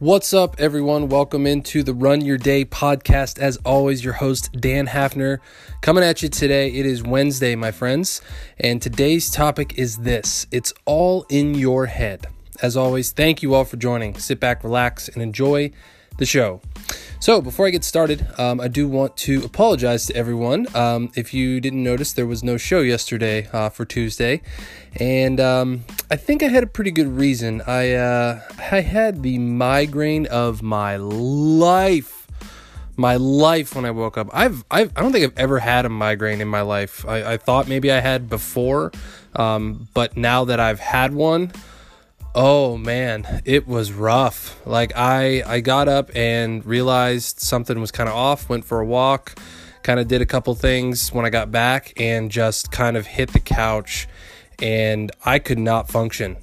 What's up, everyone? Welcome into the Run Your Day podcast. As always, your host, Dan Hafner, coming at you today. It is Wednesday, my friends, and today's topic is this it's all in your head. As always, thank you all for joining. Sit back, relax, and enjoy the show. So, before I get started, um, I do want to apologize to everyone. Um, if you didn't notice, there was no show yesterday uh, for Tuesday, and um, I think I had a pretty good reason. I uh, I had the migraine of my life, my life when I woke up. I've, I've I don't think I've ever had a migraine in my life. I, I thought maybe I had before, um, but now that I've had one. Oh man, it was rough. Like I I got up and realized something was kind of off, went for a walk, kind of did a couple things when I got back and just kind of hit the couch and I could not function.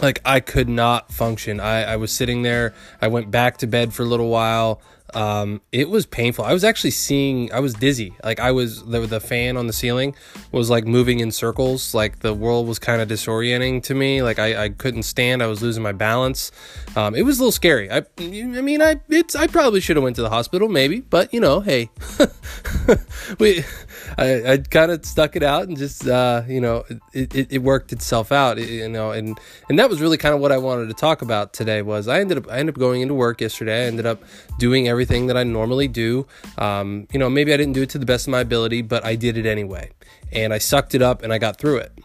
Like I could not function. I, I was sitting there. I went back to bed for a little while um, it was painful. I was actually seeing, I was dizzy. Like I was, the, the fan on the ceiling was like moving in circles. Like the world was kind of disorienting to me. Like I, I couldn't stand. I was losing my balance. Um, it was a little scary. I, I mean, I, it's, I probably should have went to the hospital maybe, but you know, hey, we, I, I kind of stuck it out and just, uh, you know, it, it, it worked itself out, you know, and, and that was really kind of what I wanted to talk about today was I ended up, I ended up going into work yesterday. I ended up doing everything everything that I normally do. Um, you know, maybe I didn't do it to the best of my ability, but I did it anyway. And I sucked it up and I got through it.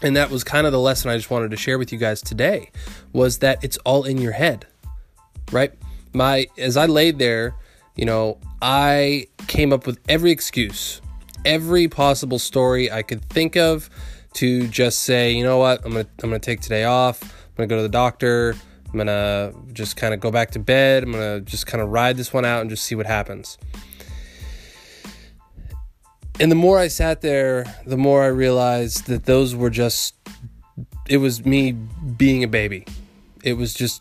And that was kind of the lesson I just wanted to share with you guys today was that it's all in your head. Right? My as I laid there, you know, I came up with every excuse, every possible story I could think of to just say, you know what, I'm gonna I'm gonna take today off. I'm gonna go to the doctor. I'm gonna just kind of go back to bed. I'm gonna just kind of ride this one out and just see what happens. And the more I sat there, the more I realized that those were just, it was me being a baby. It was just,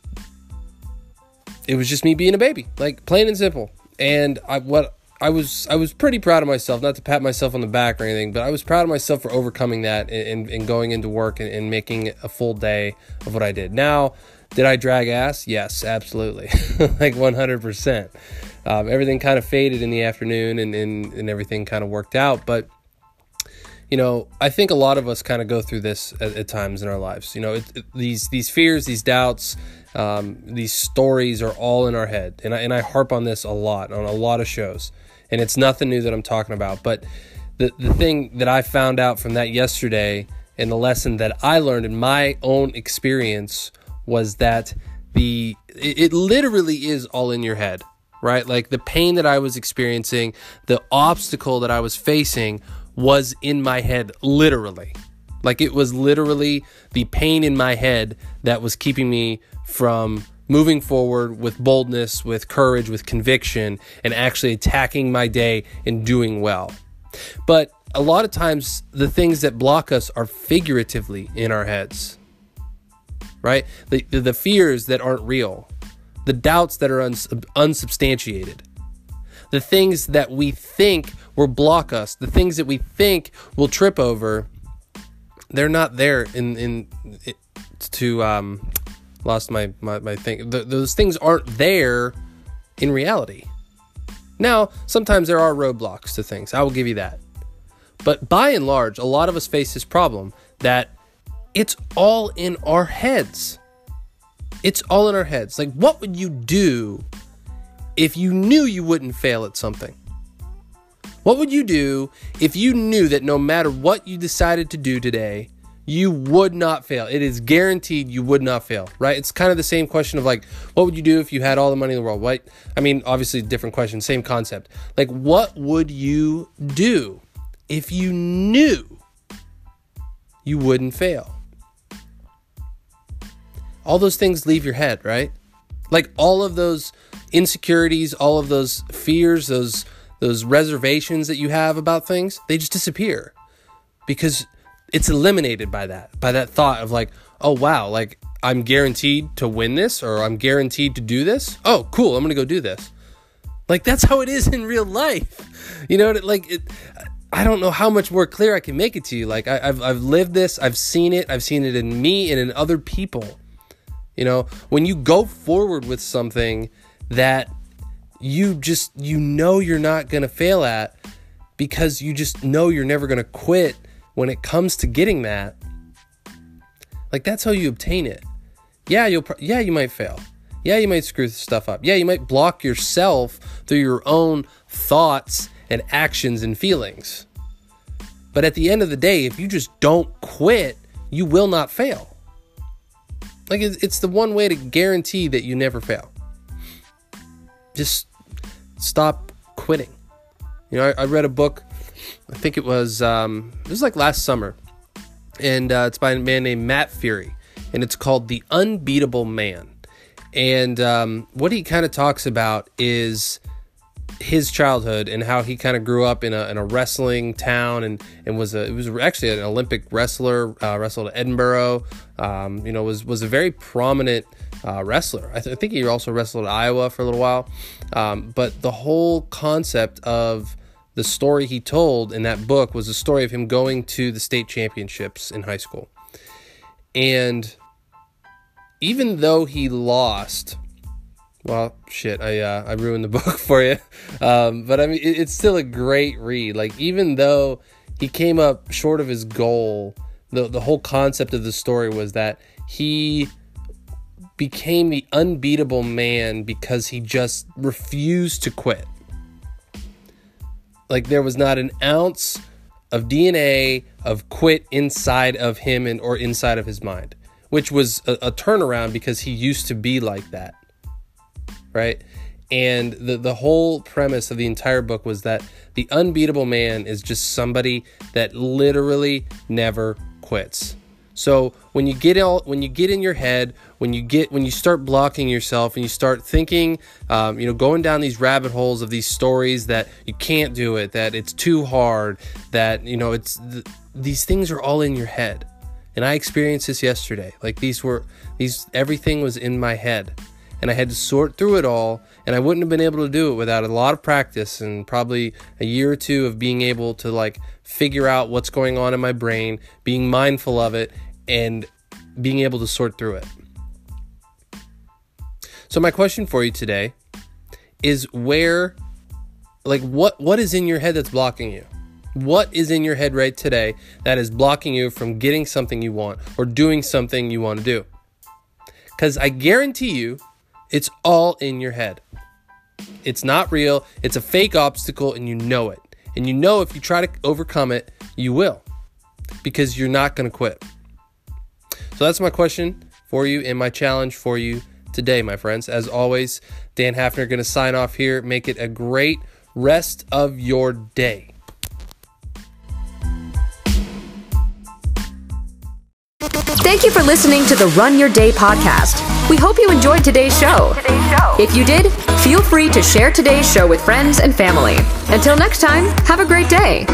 it was just me being a baby, like plain and simple. And I, what I was, I was pretty proud of myself, not to pat myself on the back or anything, but I was proud of myself for overcoming that and, and, going into work and, and making a full day of what I did. Now, did I drag ass? Yes, absolutely. like 100%. Um, everything kind of faded in the afternoon and, and, and everything kind of worked out. But, you know, I think a lot of us kind of go through this at, at times in our lives. You know, it, it, these, these fears, these doubts, um, these stories are all in our head. And I, and I harp on this a lot on a lot of shows. And it's nothing new that I'm talking about. But the, the thing that I found out from that yesterday and the lesson that I learned in my own experience was that the it, it literally is all in your head right? Like the pain that I was experiencing, the obstacle that I was facing was in my head, literally. Like it was literally the pain in my head that was keeping me from moving forward with boldness, with courage, with conviction, and actually attacking my day and doing well. But a lot of times, the things that block us are figuratively in our heads right? The, the fears that aren't real, the doubts that are uns- unsubstantiated, the things that we think will block us, the things that we think will trip over, they're not there in, in, to, um, lost my, my, my thing. Those things aren't there in reality. Now, sometimes there are roadblocks to things. I will give you that. But by and large, a lot of us face this problem that it's all in our heads. It's all in our heads. Like, what would you do if you knew you wouldn't fail at something? What would you do if you knew that no matter what you decided to do today, you would not fail? It is guaranteed you would not fail, right? It's kind of the same question of like, what would you do if you had all the money in the world? What? I mean, obviously, different question, same concept. Like, what would you do if you knew you wouldn't fail? All those things leave your head, right? Like all of those insecurities, all of those fears, those those reservations that you have about things, they just disappear because it's eliminated by that, by that thought of like, oh wow, like I'm guaranteed to win this or I'm guaranteed to do this. Oh, cool, I'm going to go do this. Like that's how it is in real life. You know, what? like it I don't know how much more clear I can make it to you. Like I, have I've lived this, I've seen it, I've seen it in me and in other people. You know, when you go forward with something that you just you know you're not going to fail at because you just know you're never going to quit when it comes to getting that. Like that's how you obtain it. Yeah, you'll yeah, you might fail. Yeah, you might screw stuff up. Yeah, you might block yourself through your own thoughts and actions and feelings. But at the end of the day, if you just don't quit, you will not fail. Like it's the one way to guarantee that you never fail. Just stop quitting. You know, I, I read a book. I think it was um, it was like last summer, and uh, it's by a man named Matt Furey, and it's called The Unbeatable Man. And um, what he kind of talks about is his childhood and how he kind of grew up in a, in a wrestling town and, and was a, it was actually an Olympic wrestler, uh, wrestled at Edinboro, um, you know, was, was a very prominent uh, wrestler. I, th- I, think he also wrestled at Iowa for a little while. Um, but the whole concept of the story he told in that book was the story of him going to the state championships in high school. And even though he lost, well, shit, I uh, I ruined the book for you. Um, but I mean, it, it's still a great read. Like even though he came up short of his goal, the the whole concept of the story was that he became the unbeatable man because he just refused to quit. Like there was not an ounce of DNA of quit inside of him and or inside of his mind, which was a, a turnaround because he used to be like that right? And the the whole premise of the entire book was that the unbeatable man is just somebody that literally never quits. So when you get all when you get in your head, when you get when you start blocking yourself and you start thinking, um, you know, going down these rabbit holes of these stories that you can't do it, that it's too hard, that you know it's th- these things are all in your head. And I experienced this yesterday. Like these were these everything was in my head and I had to sort through it all. And I wouldn't have been able to do it without a lot of practice and probably a year or two of being able to like figure out what's going on in my brain, being mindful of it, and being able to sort through it. So my question for you today is where like what what is in your head that's blocking you? What is in your head right today that is blocking you from getting something you want or doing something you want to do? Cuz I guarantee you it's all in your head. It's not real. It's a fake obstacle, and you know it. And you know if you try to overcome it, you will because you're not going to quit. So that's my question for you and my challenge for you today, my friends. As always, Dan Hafner going to sign off here. Make it a great rest of your day. Thank you for listening to the Run Your Day podcast. We hope you enjoyed today's show. If you did, feel free to share today's show with friends and family. Until next time, have a great day.